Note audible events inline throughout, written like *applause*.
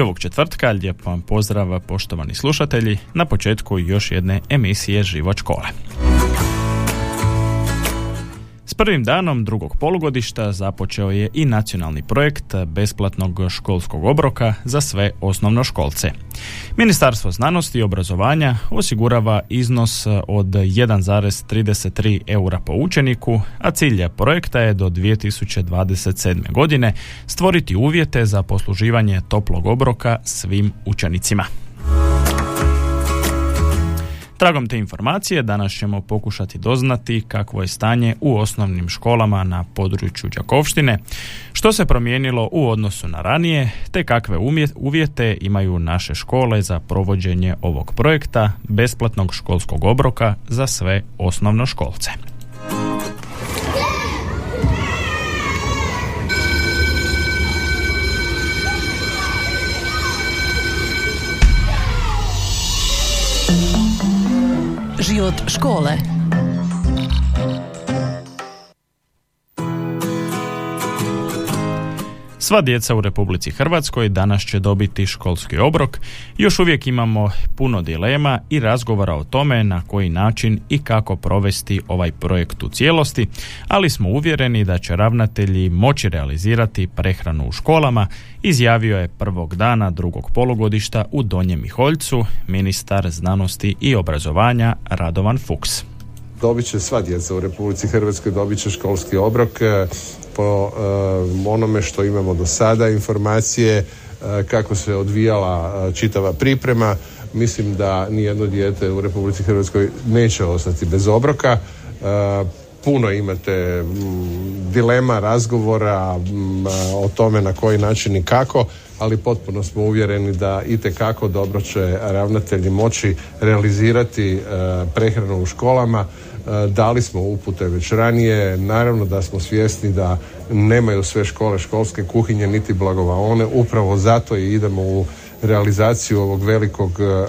Ovog četvrtka lijep vam pozdrav poštovani slušatelji na početku još jedne emisije Život škole. S prvim danom drugog polugodišta započeo je i nacionalni projekt besplatnog školskog obroka za sve osnovnoškolce. Ministarstvo znanosti i obrazovanja osigurava iznos od 1,33 eura po učeniku, a cilj projekta je do 2027. godine stvoriti uvjete za posluživanje toplog obroka svim učenicima. Tragom te informacije danas ćemo pokušati doznati kakvo je stanje u osnovnim školama na području Đakovštine, što se promijenilo u odnosu na ranije, te kakve uvjete imaju naše škole za provođenje ovog projekta besplatnog školskog obroka za sve osnovnoškolce. Život škole Sva djeca u Republici Hrvatskoj danas će dobiti školski obrok. Još uvijek imamo puno dilema i razgovora o tome na koji način i kako provesti ovaj projekt u cijelosti, ali smo uvjereni da će ravnatelji moći realizirati prehranu u školama, izjavio je prvog dana drugog polugodišta u Donjem Miholjcu ministar znanosti i obrazovanja Radovan Fuks dobit će sva djeca u Republici Hrvatskoj, dobit će školski obrok po eh, onome što imamo do sada informacije eh, kako se odvijala eh, čitava priprema. Mislim da nijedno dijete u Republici Hrvatskoj neće ostati bez obroka. Puno imate dilema, razgovora o tome na koji način i kako, ali potpuno smo uvjereni da itekako dobro će ravnatelji moći realizirati prehranu u školama. E, dali smo upute već ranije, naravno da smo svjesni da nemaju sve škole školske kuhinje niti blagovaone, upravo zato i idemo u realizaciju ovog velikog e,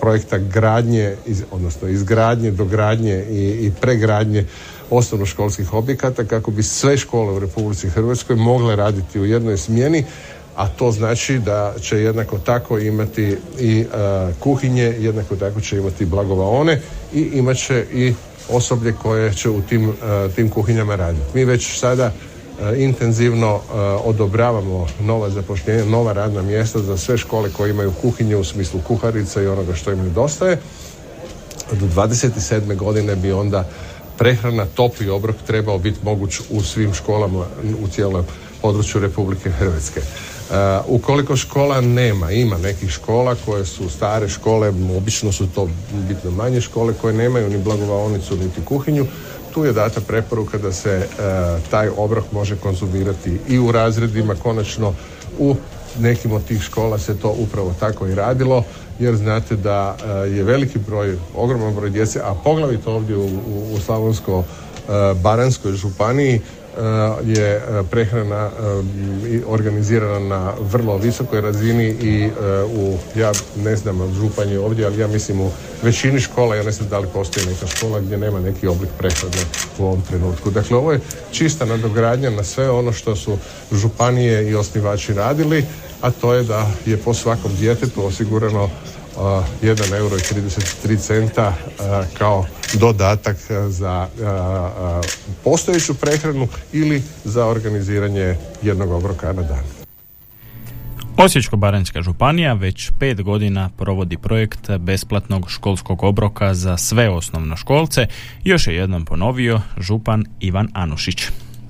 projekta gradnje, odnosno izgradnje, dogradnje i, i pregradnje osnovnoškolskih objekata kako bi sve škole u Republici Hrvatskoj mogle raditi u jednoj smjeni, a to znači da će jednako tako imati i e, kuhinje, jednako tako će imati blagovaone i imat će i osoblje koje će u tim, e, tim kuhinjama raditi. Mi već sada e, intenzivno e, odobravamo nova zapošljenja, nova radna mjesta za sve škole koje imaju kuhinje u smislu kuharica i onoga što im nedostaje. Do 27. godine bi onda prehrana, topli obrok trebao biti moguć u svim školama u cijelom području Republike Hrvatske. Uh, ukoliko škola nema, ima nekih škola koje su stare škole, obično su to bitno manje škole koje nemaju ni blagovaonicu niti kuhinju, tu je data preporuka da se uh, taj obrok može konzumirati i u razredima, konačno u nekim od tih škola se to upravo tako i radilo, jer znate da uh, je veliki broj, ogroman broj djece, a poglavito ovdje u, u, u Slavonsko-Baranskoj županiji Eh, je eh, prehrana eh, organizirana na vrlo visokoj razini i u, ja ne znam županje ovdje, ali ja mislim u većini škola, ja ne znam da li postoji neka škola gdje nema neki oblik prehrane u ovom trenutku. Dakle, ovo je čista nadogradnja na sve ono što su županije i osnivači radili, a to je da je po svakom djetetu osigurano 1 euro i 33 centa kao dodatak za postojeću prehranu ili za organiziranje jednog obroka na dan. Osječko-baranjska županija već pet godina provodi projekt besplatnog školskog obroka za sve osnovnoškolce. Još je jednom ponovio župan Ivan Anušić.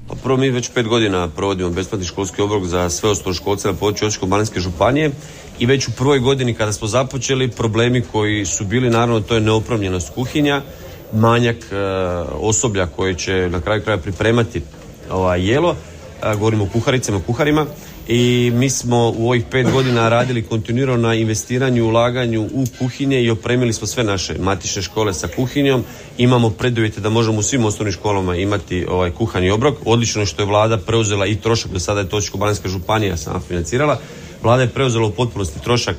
Pa prvo mi već pet godina provodimo besplatni školski obrok za sve osnovnoškolce na području Osječko-baranjske županije i već u prvoj godini kada smo započeli problemi koji su bili naravno to je neopremljenost kuhinja, manjak e, osoblja koji će na kraju kraja pripremati ovaj jelo govorimo o kuharicama, kuharima i mi smo u ovih pet godina radili kontinuirano na investiranju, ulaganju u kuhinje i opremili smo sve naše matične škole sa kuhinjom. Imamo preduvjete da možemo u svim osnovnim školama imati ovaj kuhani obrok. Odlično što je vlada preuzela i trošak, do sada je točko Baranjska županija sama financirala. Vlada je preuzela u potpunosti trošak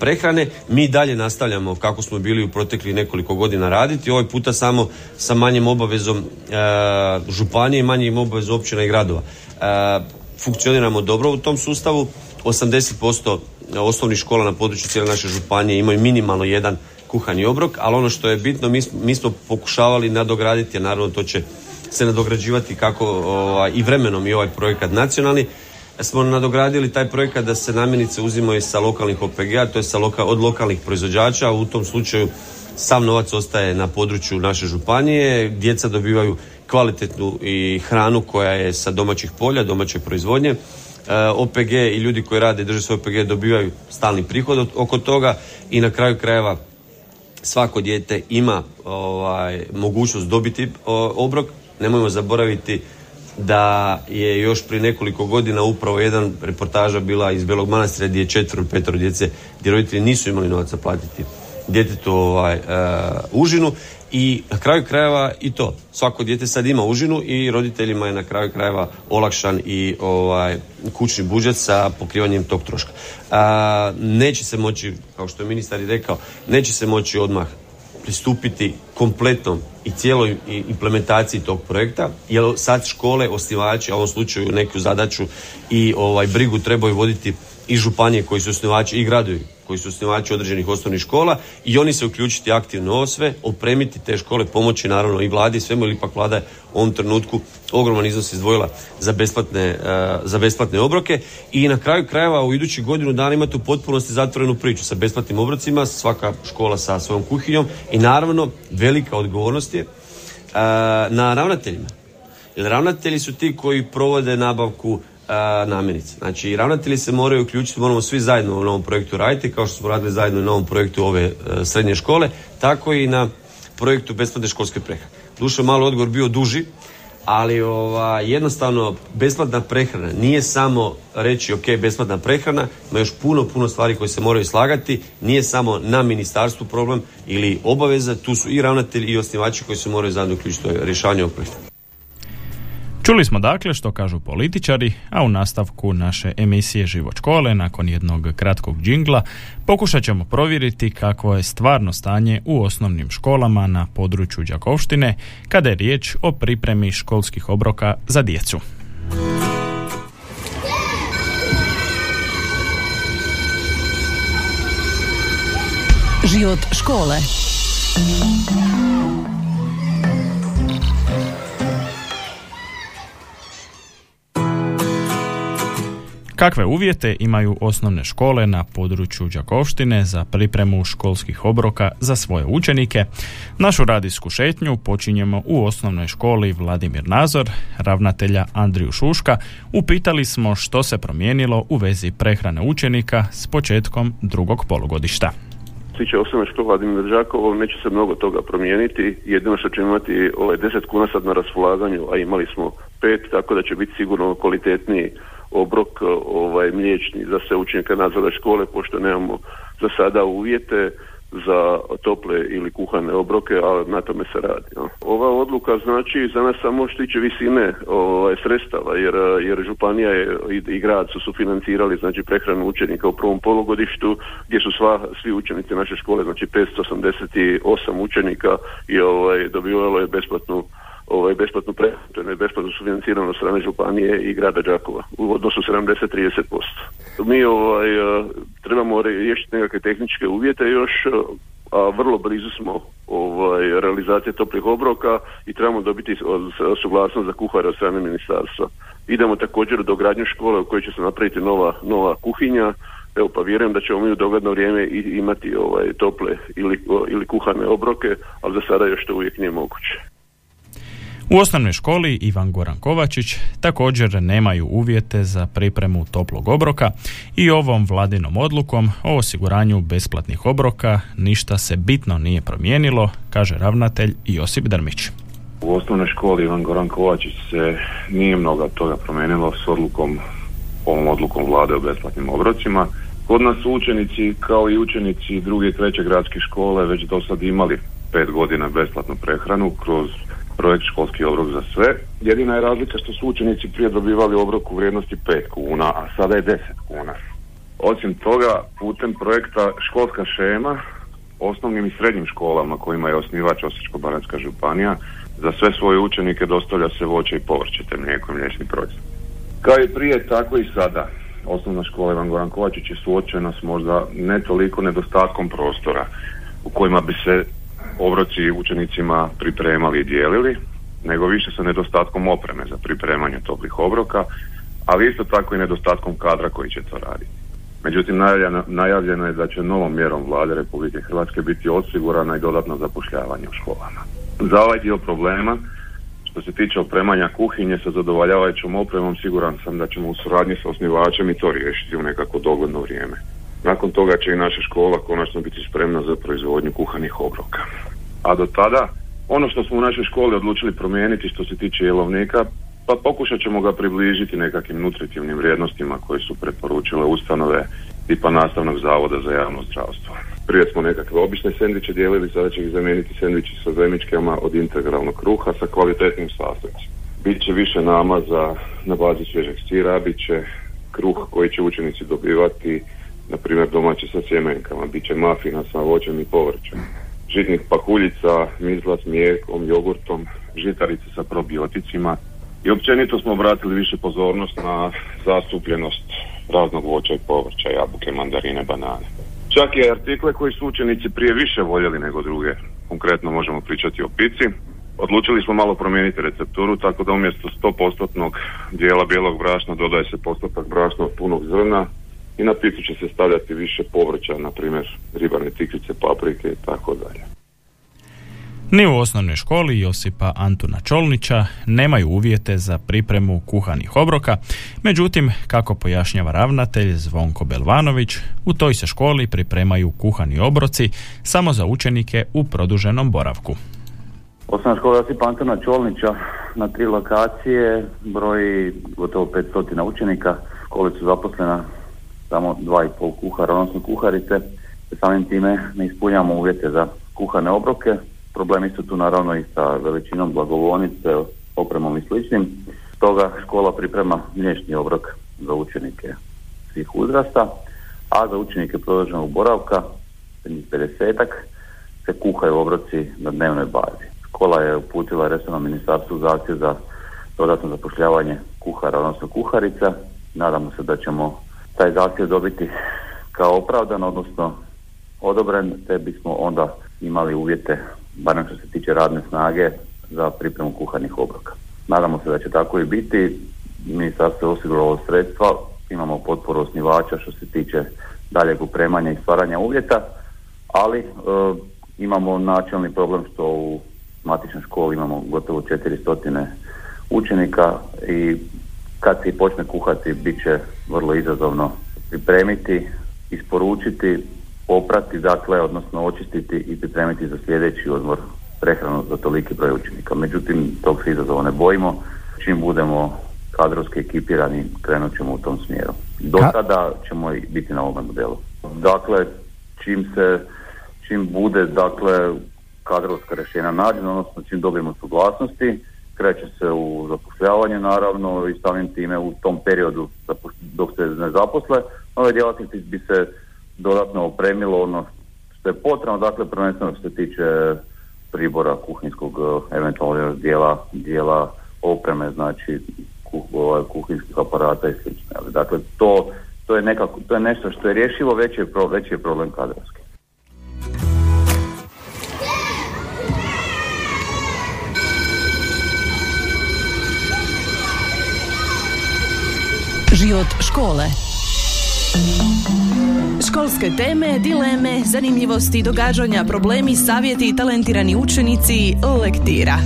prehrane. Mi dalje nastavljamo kako smo bili u proteklih nekoliko godina raditi. Ovaj puta samo sa manjim obavezom e, županije i manjim obavezom općina i gradova. E, funkcioniramo dobro u tom sustavu. 80% osnovnih škola na području cijele naše županije imaju minimalno jedan kuhani obrok, ali ono što je bitno, mi, mi smo pokušavali nadograditi, a naravno to će se nadograđivati kako ovaj, i vremenom i ovaj projekat nacionalni, smo nadogradili taj projekat da se namirnice uzimaju sa lokalnih OPG-a, to je sa loka, od lokalnih proizvođača, u tom slučaju sam novac ostaje na području naše županije, djeca dobivaju kvalitetnu i hranu koja je sa domaćih polja, domaće proizvodnje. E, OPG i ljudi koji rade i drže svoj OPG dobivaju stalni prihod oko toga i na kraju krajeva svako dijete ima ovaj, mogućnost dobiti obrok. Nemojmo zaboraviti da je još prije nekoliko godina upravo jedan reportaža bila iz Belog Manastira gdje je četvro petro djece gdje roditelji nisu imali novaca platiti djetetu ovaj, uh, užinu i na kraju krajeva i to. Svako dijete sad ima užinu i roditeljima je na kraju krajeva olakšan i ovaj, kućni budžet sa pokrivanjem tog troška. A, neće se moći, kao što je ministar i rekao, neće se moći odmah pristupiti kompletnom i cijeloj implementaciji tog projekta, jer sad škole, osnivači, u ovom slučaju neku zadaću i ovaj brigu trebaju voditi i županije koji su osnivači i gradovi koji su osnivači određenih osnovnih škola i oni se uključiti aktivno ovo sve, opremiti te škole, pomoći naravno i vladi svemu, ili ipak vlada je u ovom trenutku ogroman iznos izdvojila za besplatne, e, za besplatne obroke i na kraju krajeva u idućih godinu dana imate u potpunosti zatvorenu priču sa besplatnim obrocima, svaka škola sa svojom kuhinjom i naravno velika odgovornost je e, na ravnateljima. Jer ravnatelji su ti koji provode nabavku namirnice. Znači, ravnatelji se moraju uključiti, moramo svi zajedno u novom projektu raditi, kao što smo radili zajedno u novom projektu ove e, srednje škole, tako i na projektu besplatne školske prehrane. Duše malo odgovor bio duži, ali ova, jednostavno besplatna prehrana nije samo reći ok, besplatna prehrana, ima još puno, puno stvari koje se moraju slagati, nije samo na ministarstvu problem ili obaveza, tu su i ravnatelji i osnivači koji se moraju zajedno uključiti u rješavanje ovog projekta. Čuli smo dakle što kažu političari, a u nastavku naše emisije Život škole, nakon jednog kratkog džingla, pokušat ćemo provjeriti kakvo je stvarno stanje u osnovnim školama na području Đakovštine, kada je riječ o pripremi školskih obroka za djecu. Život škole. Kakve uvjete imaju osnovne škole na području Đakovštine za pripremu školskih obroka za svoje učenike? Našu radijsku šetnju počinjemo u osnovnoj školi Vladimir Nazor, ravnatelja Andriju Šuška. Upitali smo što se promijenilo u vezi prehrane učenika s početkom drugog polugodišta tiče osnovne škole Vladimir Đakovo neće se mnogo toga promijeniti. Jedino što ćemo imati ovaj 10 kuna sad na raspolaganju, a imali smo pet, tako da će biti sigurno kvalitetniji obrok ovaj mliječni za sve učenike nadzorne škole pošto nemamo za sada uvjete za tople ili kuhane obroke, a na tome se radi. Ova odluka znači za nas samo što tiče visine ovaj, sredstava, jer, jer županija je, i, grad su sufinancirali znači prehranu učenika u prvom polugodištu, gdje su sva, svi učenici naše škole, znači 588 učenika i ovaj, dobivalo je besplatnu ovaj, besplatnu prehranu, to besplatno sufinancirano od strane županije i grada Đakova u odnosu 70-30%. Mi ovaj, eh, trebamo riješiti nekakve tehničke uvjete još, a vrlo blizu smo ovaj, realizacije toplih obroka i trebamo dobiti suglasnost za kuhara od strane ministarstva. Idemo također u dogradnju škole u kojoj će se napraviti nova, nova kuhinja, Evo pa vjerujem da ćemo mi u dogledno vrijeme imati ovaj tople ili, ili kuhane obroke, ali za sada još to uvijek nije moguće. U osnovnoj školi Ivan Goran Kovačić također nemaju uvjete za pripremu toplog obroka i ovom vladinom odlukom o osiguranju besplatnih obroka ništa se bitno nije promijenilo, kaže ravnatelj Josip Drmić. U osnovnoj školi Ivan Goran Kovačić se nije mnogo toga promijenilo s odlukom, ovom odlukom vlade o besplatnim obrocima. Kod nas su učenici kao i učenici druge i treće gradske škole već do sad imali pet godina besplatnu prehranu kroz projekt školski obrok za sve. Jedina je razlika što su učenici prije dobivali obrok u vrijednosti 5 kuna, a sada je 10 kuna. Osim toga, putem projekta školska šema, osnovnim i srednjim školama kojima je osnivač Osječko-baranjska županija, za sve svoje učenike dostavlja se voće i povrće, te mlijeko i mliječni proizvod. Kao i prije, tako i sada. Osnovna škola Ivan Goran Kovačić je suočena s možda ne toliko nedostatkom prostora u kojima bi se obroci učenicima pripremali i dijelili, nego više sa nedostatkom opreme za pripremanje toplih obroka, ali isto tako i nedostatkom kadra koji će to raditi. Međutim, najavljeno, je da će novom mjerom vlade Republike Hrvatske biti osigurana i dodatno zapošljavanje u školama. Za ovaj dio problema, što se tiče opremanja kuhinje sa zadovoljavajućom opremom, siguran sam da ćemo u suradnji sa osnivačem i to riješiti u nekako dogledno vrijeme. Nakon toga će i naša škola konačno biti spremna za proizvodnju kuhanih obroka. A do tada, ono što smo u našoj školi odlučili promijeniti što se tiče jelovnika, pa pokušat ćemo ga približiti nekakvim nutritivnim vrijednostima koje su preporučile ustanove tipa nastavnog zavoda za javno zdravstvo. Prije smo nekakve obične sendviče dijelili, sada će ih zamijeniti sendviči sa zemičkama od integralnog kruha sa kvalitetnim sastojcima. Biće više namaza na bazi svježeg sira, bit će kruh koji će učenici dobivati na primjer domaće sa sjemenkama, bit će mafina sa voćem i povrćem, žitnih pakuljica, mizla s mlijekom, jogurtom, žitarice sa probioticima. I općenito smo obratili više pozornost na zastupljenost raznog voća i povrća, jabuke, mandarine, banane. Čak i artikle koji su učenici prije više voljeli nego druge, konkretno možemo pričati o pici, Odlučili smo malo promijeniti recepturu, tako da umjesto 100% dijela bijelog brašna dodaje se postotak brašna od punog zrna, i na pitu će se stavljati više povrća, na primjer ribarne tikvice, paprike i tako dalje. Ni u osnovnoj školi Josipa Antuna Čolnića nemaju uvjete za pripremu kuhanih obroka, međutim, kako pojašnjava ravnatelj Zvonko Belvanović, u toj se školi pripremaju kuhani obroci samo za učenike u produženom boravku. Osnovna škola Josipa Antuna Čolnića na tri lokacije broji gotovo 500 učenika, škole su zaposlena samo dva i pol kuhara, odnosno kuharice. Samim time ne ispunjamo uvjete za kuhane obroke. Problemi su tu naravno i sa veličinom blagovonice, opremom i sličnim. Stoga škola priprema mliječni obrok za učenike svih uzrasta, a za učenike produženog boravka, njih 50 se kuhaju obroci na dnevnoj bazi. Škola je uputila resornom ministarstvu zahtjev za dodatno zapošljavanje kuhara, odnosno kuharica. Nadamo se da ćemo taj zahtjev dobiti kao opravdan, odnosno odobren, te bismo onda imali uvjete, barem što se tiče radne snage, za pripremu kuharnih obroka. Nadamo se da će tako i biti. Ministarstvo je osiguralo sredstva, imamo potporu osnivača što se tiče daljeg upremanja i stvaranja uvjeta, ali e, imamo načelni problem što u matičnoj školi imamo gotovo 400 učenika i kad se počne kuhati bit će vrlo izazovno pripremiti, isporučiti, oprati, dakle, odnosno očistiti i pripremiti za sljedeći odmor prehranu za toliki broj učenika. Međutim, tog se izazova ne bojimo. Čim budemo kadrovski ekipirani, krenut ćemo u tom smjeru. Do tada ćemo i biti na ovom modelu. Dakle, čim se, čim bude, dakle, kadrovska rješenja nađena, odnosno čim dobijemo suglasnosti, kreće se u zapošljavanje naravno i samim time u tom periodu dok se ne zaposle, ove djelatnici bi se dodatno opremilo ono što je potrebno, dakle prvenstveno što se tiče pribora kuhinskog e, eventualno dijela, dijela opreme, znači kuh, ovaj, kuhinskih aparata i slično. Dakle, to, to je nekako, to je nešto što je rješivo, veći je, veći je problem kadrovski. Život škole. Školske teme, dileme, zanimljivosti, događanja, problemi, savjeti i talentirani učenici, lektira.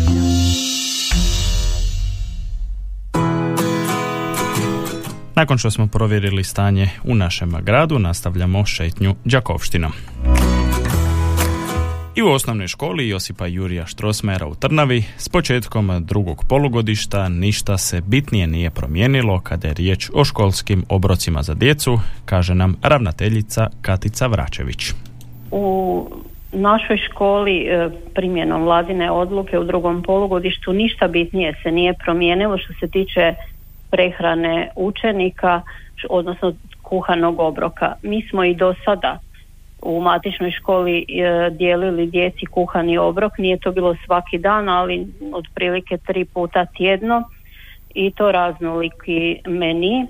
Nakon što smo provjerili stanje u našem gradu, nastavljamo šetnju Đakovštinom. I u osnovnoj školi Josipa Jurija Štrosmera u Trnavi s početkom drugog polugodišta ništa se bitnije nije promijenilo kada je riječ o školskim obrocima za djecu, kaže nam ravnateljica Katica Vračević. U našoj školi e, primjenom vladine odluke u drugom polugodištu ništa bitnije se nije promijenilo što se tiče prehrane učenika, odnosno kuhanog obroka. Mi smo i do sada u matičnoj školi e, dijelili djeci kuhani obrok, nije to bilo svaki dan, ali otprilike tri puta tjedno. I to raznoliki meni.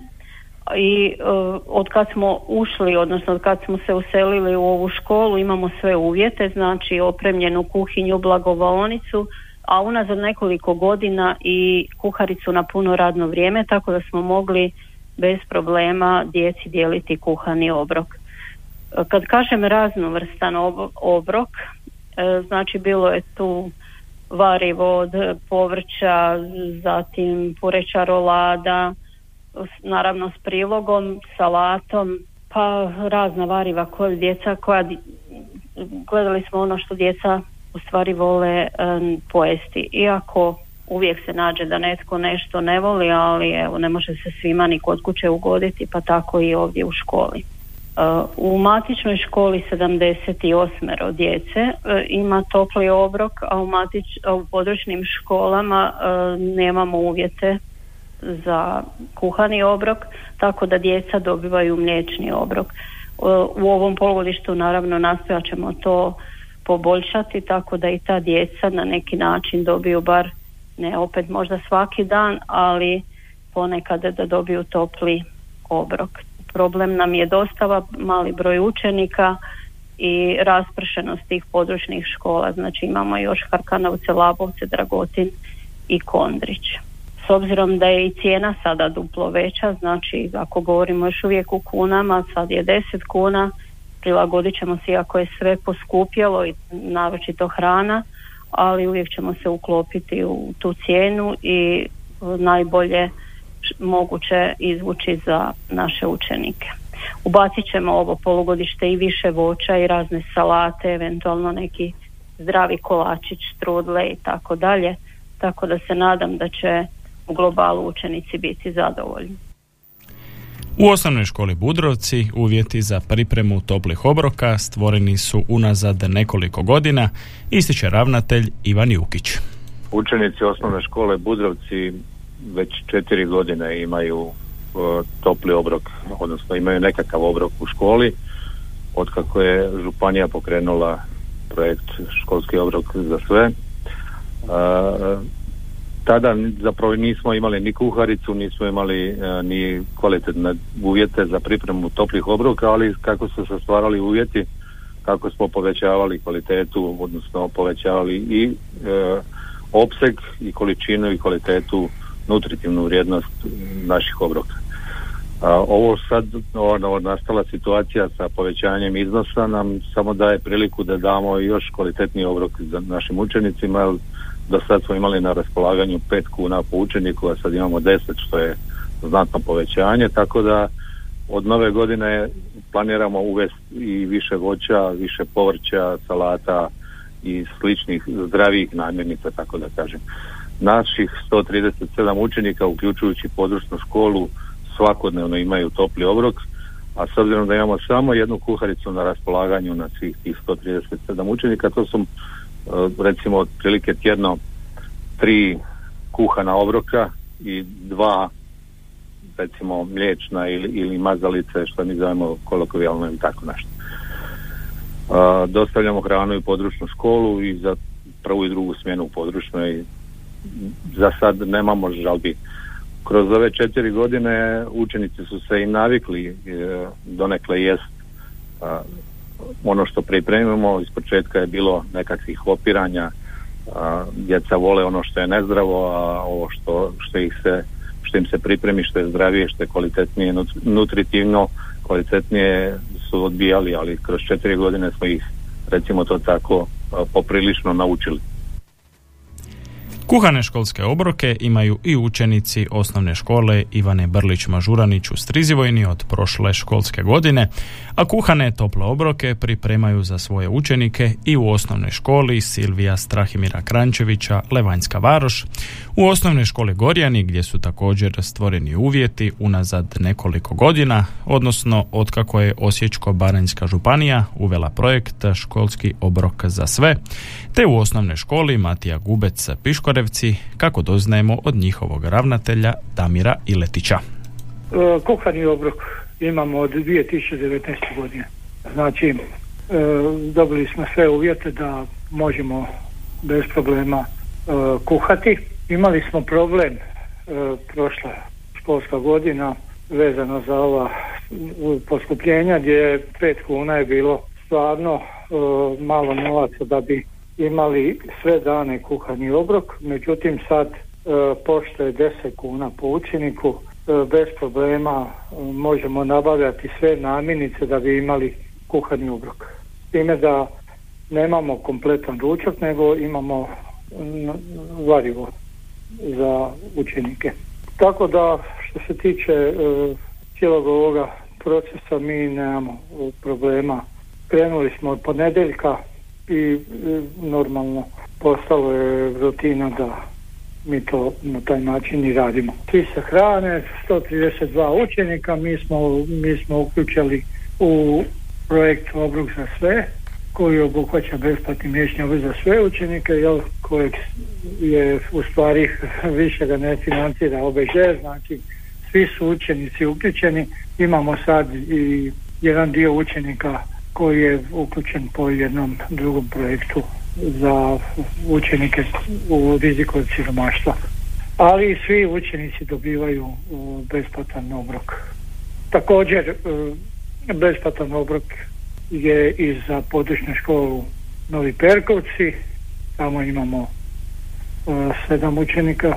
I e, od kad smo ušli, odnosno od kad smo se uselili u ovu školu imamo sve uvjete, znači opremljenu kuhinju, blagovalnicu, a unazad nekoliko godina i kuharicu na puno radno vrijeme, tako da smo mogli bez problema djeci dijeliti kuhani obrok. Kad kažem raznovrstan obrok, e, znači bilo je tu varivo od povrća, zatim pureća rolada, naravno s prilogom, salatom, pa razna variva koja djeca koja gledali smo ono što djeca u stvari vole um, pojesti. Iako uvijek se nađe da netko nešto ne voli, ali evo ne može se svima ni kod kuće ugoditi, pa tako i ovdje u školi. U matičnoj školi 78 djece e, ima topli obrok, a u, matič, a u područnim školama e, nemamo uvjete za kuhani obrok, tako da djeca dobivaju mliječni obrok. U ovom polugodištu naravno nastojat ćemo to poboljšati tako da i ta djeca na neki način dobiju bar ne opet možda svaki dan, ali ponekad da dobiju topli obrok. Problem nam je dostava, mali broj učenika i raspršenost tih područnih škola. Znači imamo još Harkanovce, Labovce, Dragotin i Kondrić. S obzirom da je i cijena sada duplo veća, znači ako govorimo još uvijek u kunama, sad je 10 kuna, prilagodit ćemo se iako je sve poskupjelo i naročito hrana, ali uvijek ćemo se uklopiti u tu cijenu i najbolje moguće izvući za naše učenike. Ubacit ćemo ovo polugodište i više voća i razne salate, eventualno neki zdravi kolačić, strudle i tako dalje, tako da se nadam da će u globalu učenici biti zadovoljni. U osnovnoj školi Budrovci uvjeti za pripremu toplih obroka stvoreni su unazad nekoliko godina, ističe ravnatelj Ivan Jukić. Učenici osnovne škole Budrovci već četiri godine imaju e, topli obrok, odnosno imaju nekakav obrok u školi, otkako je županija pokrenula projekt školski obrok za sve. E, tada zapravo nismo imali ni kuharicu, nismo imali e, ni kvalitetne uvjete za pripremu toplih obroka, ali kako su se stvarali uvjeti, kako smo povećavali kvalitetu, odnosno povećavali i opseg i količinu i kvalitetu nutritivnu vrijednost naših obroka. A, ovo sad, ova nastala situacija sa povećanjem iznosa nam samo daje priliku da damo još kvalitetniji obrok za našim učenicima, jer do sad smo imali na raspolaganju 5 kuna po učeniku, a sad imamo 10 što je znatno povećanje, tako da od nove godine planiramo uvesti i više voća, više povrća, salata i sličnih zdravijih namirnica, tako da kažem. Naših 137 učenika, uključujući područnu školu, svakodnevno imaju topli obrok, a s obzirom da imamo samo jednu kuharicu na raspolaganju na svih tih 137 učenika, to su E, recimo otprilike tjedno tri kuhana obroka i dva recimo mliječna ili, ili mazalice što mi zovemo kolokvijalno ili tako nešto. E, dostavljamo hranu i područnu školu i za prvu i drugu smjenu u područnoj za sad nemamo žalbi. Kroz ove četiri godine učenici su se i navikli e, donekle jest ono što pripremimo iz početka je bilo nekakvih opiranja a, djeca vole ono što je nezdravo a ovo što, što ih se što im se pripremi što je zdravije što je kvalitetnije nutritivno kvalitetnije su odbijali ali kroz četiri godine smo ih recimo to tako poprilično naučili Kuhane školske obroke imaju i učenici osnovne škole Ivane Brlić-Mažuranić u Strizivojni od prošle školske godine, a kuhane tople obroke pripremaju za svoje učenike i u osnovnoj školi Silvija Strahimira Krančevića Levanjska Varoš, u osnovnoj školi Gorjani gdje su također stvoreni uvjeti unazad nekoliko godina, odnosno otkako je Osječko-Baranjska županija uvela projekt Školski obrok za sve, te u osnovnoj školi Matija Gubec Piškorevci, kako doznajemo od njihovog ravnatelja Damira Iletića. E, kuhani obrok imamo od 2019. godine. Znači, e, dobili smo sve uvjete da možemo bez problema e, kuhati. Imali smo problem prošla školska godina vezano za ova poskupljenja gdje pet kuna je bilo stvarno malo novaca da bi imali sve dane kuhani obrok, međutim sad e, pošto je 10 kuna po učeniku, e, bez problema e, možemo nabavljati sve namirnice da bi imali kuhani obrok. Time da nemamo kompletan ručak, nego imamo varivo za učenike. Tako da što se tiče cijelog ovoga procesa mi nemamo problema. Krenuli smo od ponedeljka i normalno postalo je rutina da mi to na taj način i radimo. Svi se hrane, 132 učenika, mi smo, mi smo uključili u projekt Obruk za sve, koji obuhvaća besplatni mječni za sve učenike, jel, kojeg je u stvari *laughs* više ga ne financira OBŽ, znači svi su učenici uključeni. Imamo sad i jedan dio učenika koji je uključen po jednom drugom projektu za učenike u riziku od siromaštva. Ali svi učenici dobivaju besplatan obrok. Također e, besplatan obrok je i za područnu školu Novi Perkovci. Tamo imamo e, sedam učenika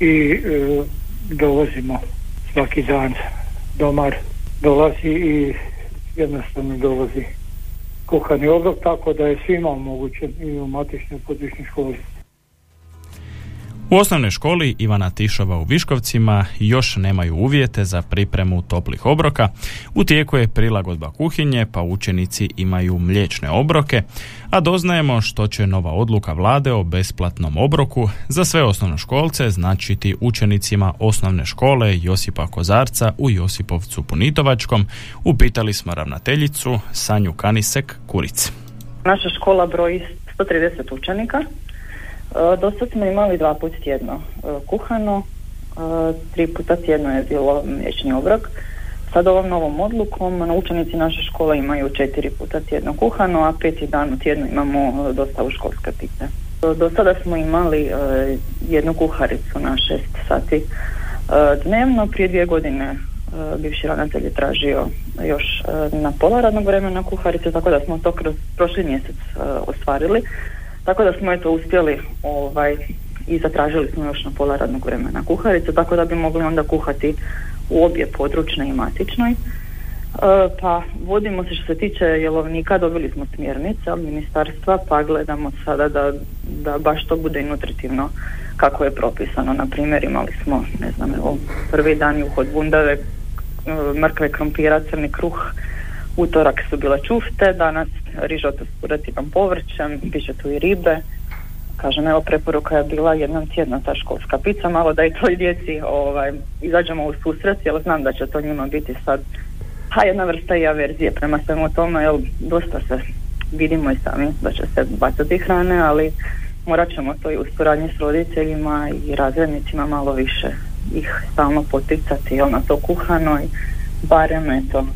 i e, dovozimo svaki dan domar dolazi i jednostavno dolazi kuhani obrok, tako da je svima omogućen i u matičnoj područnoj školi. U osnovnoj školi Ivana Tišova u Viškovcima još nemaju uvjete za pripremu toplih obroka. U tijeku je prilagodba kuhinje, pa učenici imaju mliječne obroke, a doznajemo što će nova odluka vlade o besplatnom obroku za sve osnovnoškolce značiti učenicima osnovne škole Josipa Kozarca u Josipovcu Punitovačkom. Upitali smo ravnateljicu Sanju Kanisek Kuric. Naša škola broji 130 učenika do sad smo imali dva put tjedno e, kuhano, e, tri puta tjedno je bilo mliječni obrok. Sad ovom novom odlukom učenici naše škole imaju četiri puta tjedno kuhano, a peti dan u tjednu imamo dostavu školske pite. Do sada smo imali jednu kuharicu na šest sati dnevno. Prije dvije godine bivši ravnatelj je tražio još na pola radnog vremena kuharice, tako da smo to kroz prošli mjesec ostvarili. Tako da smo eto uspjeli ovaj, i zatražili smo još na pola radnog vremena kuharice, tako da bi mogli onda kuhati u obje područnoj i matičnoj. E, pa vodimo se što se tiče jelovnika, dobili smo smjernice od ministarstva, pa gledamo sada da, da baš to bude nutritivno kako je propisano. Na primjer imali smo, ne znam, evo, prvi dan juhod bundave, e, mrkve, krompira, crni kruh, utorak su bile čufte, danas rižotu s kurativom povrćem, piše tu i ribe. Kažem, evo preporuka je bila jednom tjedna ta školska pizza, malo da i toj djeci ovaj, izađemo u susret, jer znam da će to njima biti sad ha, jedna vrsta i averzije prema svemu tome, jer dosta se vidimo i sami da će se bacati hrane, ali morat ćemo to i u suradnji s roditeljima i razrednicima malo više ih stalno poticati jel, na to kuhano i barem eto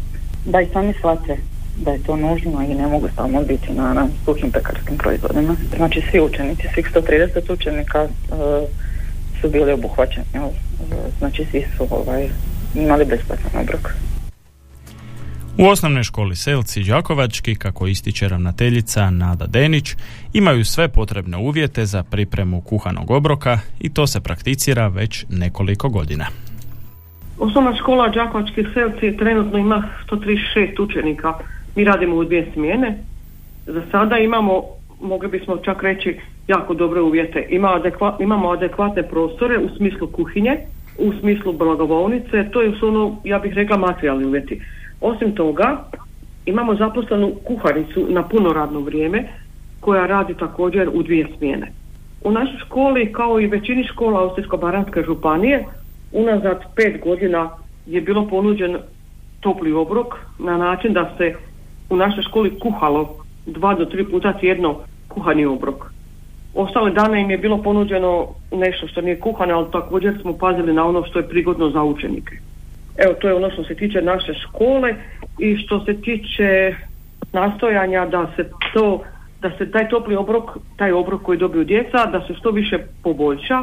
da i sami shvate da je to nužno i ne mogu samo biti na, na suhim pekarskim proizvodima. Znači svi učenici, svih 130 učenika uh, su bili obuhvaćeni. Uh, znači svi su ovaj, imali besplatan obrok. U osnovnoj školi Selci Đakovački, kako ističe ravnateljica Nada Denić, imaju sve potrebne uvjete za pripremu kuhanog obroka i to se prakticira već nekoliko godina. Osnovna škola Đakovački Selci trenutno ima 136 učenika mi radimo u dvije smjene. Za sada imamo, mogli bismo čak reći, jako dobre uvjete. Ima imamo adekvatne prostore u smislu kuhinje, u smislu blagovolnice, to je ono, ja bih rekla, materijalni uvjeti. Osim toga, imamo zaposlenu kuharicu na puno radno vrijeme koja radi također u dvije smjene. U našoj školi, kao i većini škola Osječko-Baranske županije, unazad pet godina je bilo ponuđen topli obrok na način da se u našoj školi kuhalo dva do tri puta tjedno kuhani obrok. Ostale dane im je bilo ponuđeno nešto što nije kuhano, ali također smo pazili na ono što je prigodno za učenike. Evo, to je ono što se tiče naše škole i što se tiče nastojanja da se to, da se taj topli obrok, taj obrok koji dobiju djeca, da se što više poboljša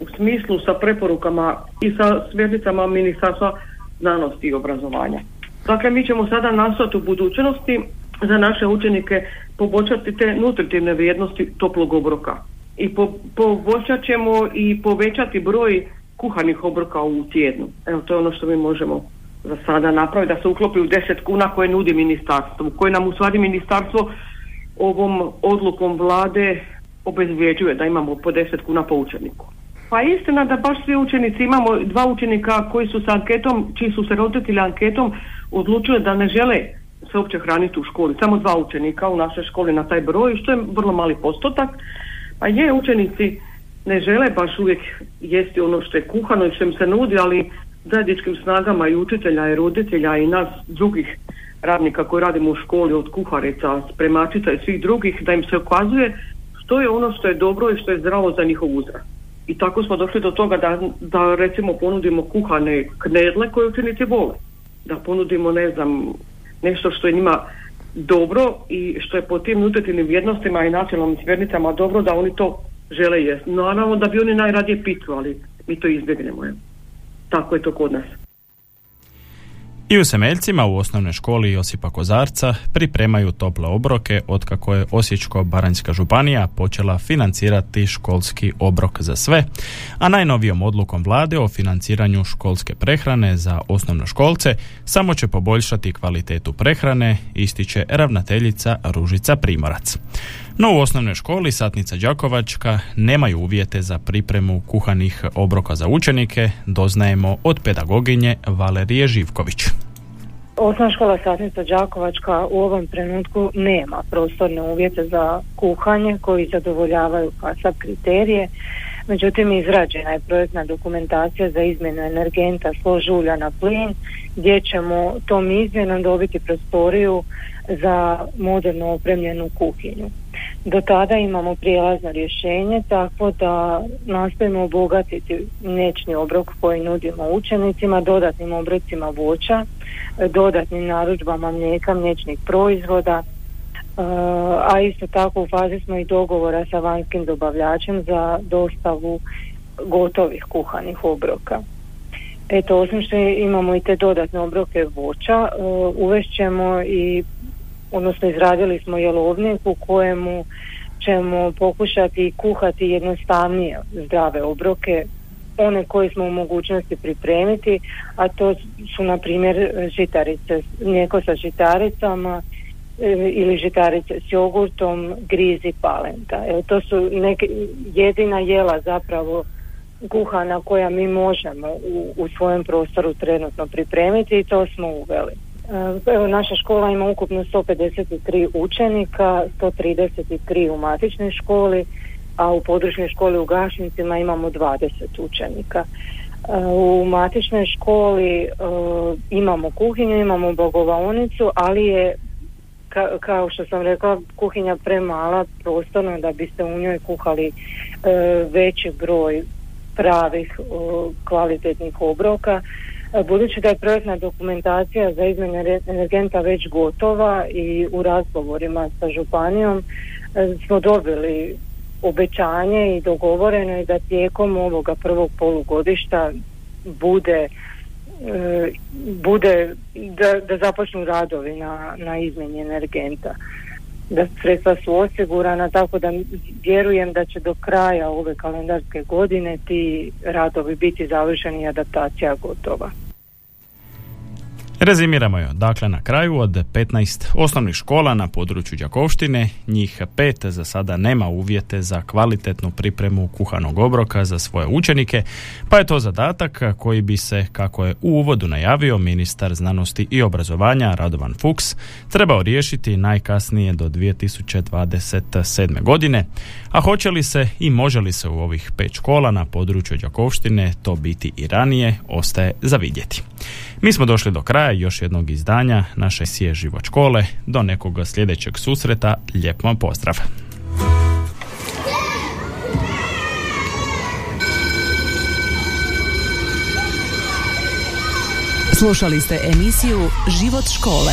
u smislu sa preporukama i sa smjernicama Ministarstva znanosti i obrazovanja. Dakle, mi ćemo sada nastojati u budućnosti za naše učenike poboljšati te nutritivne vrijednosti toplog obroka. I po, poboljšat ćemo i povećati broj kuhanih obroka u tjednu. Evo, to je ono što mi možemo za sada napraviti, da se uklopi u 10 kuna koje nudi ministarstvo, koje nam u stvari ministarstvo ovom odlukom vlade obezvjeđuje da imamo po 10 kuna po učeniku. Pa istina da baš svi učenici imamo dva učenika koji su sa anketom, čiji su se roditelji anketom odlučili da ne žele se uopće hraniti u školi. Samo dva učenika u našoj školi na taj broj, što je vrlo mali postotak. Pa je, učenici ne žele baš uvijek jesti ono što je kuhano i što im se nudi, ali zajedničkim snagama i učitelja i roditelja i nas drugih radnika koji radimo u školi od kuharica, spremačica i svih drugih da im se ukazuje što je ono što je dobro i što je zdravo za njihov uzrast. I tako smo došli do toga da, da recimo ponudimo kuhane knedle koje učenici vole. Da ponudimo, ne znam, nešto što je njima dobro i što je po tim nutritivnim vrijednostima i nacionalnim smjernicama dobro da oni to žele jesti. Naravno da bi oni najradije pitu, ali mi to izbjegnemo. Tako je to kod nas. I u Semeljcima u osnovnoj školi Josipa Kozarca pripremaju tople obroke otkako je Osječko-Baranjska županija počela financirati školski obrok za sve, a najnovijom odlukom vlade o financiranju školske prehrane za školce samo će poboljšati kvalitetu prehrane, ističe ravnateljica Ružica Primorac. No u osnovnoj školi Satnica Đakovačka nemaju uvjete za pripremu kuhanih obroka za učenike, doznajemo od pedagoginje Valerije Živković. Osnovna škola Satnica Đakovačka u ovom trenutku nema prostorne uvjete za kuhanje koji zadovoljavaju KASAP kriterije. Međutim, izrađena je projektna dokumentacija za izmjenu energenta složulja na plin gdje ćemo tom izmjenom dobiti prostoriju za moderno opremljenu kuhinju. Do tada imamo prijelazno rješenje tako da nastojimo obogatiti mliječni obrok koji nudimo učenicima, dodatnim obrocima voća, dodatnim narudžbama mlijeka, mliječnih proizvoda, a isto tako u fazi smo i dogovora sa vanjskim dobavljačem za dostavu gotovih kuhanih obroka. Eto, osim što imamo i te dodatne obroke voća, uvešćemo i odnosno izradili smo jelovnik u kojemu ćemo pokušati kuhati jednostavnije zdrave obroke, one koje smo u mogućnosti pripremiti, a to su na primjer žitarice, mlijeko sa žitaricama e, ili žitarice s jogurtom, grizi palenta. Evo, to su neke, jedina jela zapravo kuhana koja mi možemo u, u svojem prostoru trenutno pripremiti i to smo uveli. E, evo, naša škola ima ukupno 153 učenika, 133 u matičnoj školi, a u područnoj školi u Gašnicima imamo 20 učenika. E, u matičnoj školi e, imamo kuhinju, imamo bogovaonicu, ali je kao što sam rekla kuhinja premala prostorno da biste u njoj kuhali veći broj pravih kvalitetnih obroka Budući da je projektna dokumentacija za izmjene energenta već gotova i u razgovorima sa županijom e, smo dobili obećanje i dogovoreno je da tijekom ovoga prvog polugodišta bude e, bude da, da započnu radovi na, na izmjeni energenta da sredstva su osigurana tako da vjerujem da će do kraja ove kalendarske godine ti radovi biti završeni i adaptacija gotova. Rezimiramo je, dakle na kraju od 15 osnovnih škola na području Đakovštine, njih pet za sada nema uvjete za kvalitetnu pripremu kuhanog obroka za svoje učenike, pa je to zadatak koji bi se, kako je u uvodu najavio ministar znanosti i obrazovanja Radovan Fuchs, trebao riješiti najkasnije do 2027. godine, a hoće li se i može li se u ovih pet škola na području Đakovštine to biti i ranije, ostaje za vidjeti. Mi smo došli do kraja još jednog izdanja naše sije život škole. Do nekog sljedećeg susreta. Lijep vam pozdrav. Slušali ste emisiju Život škole.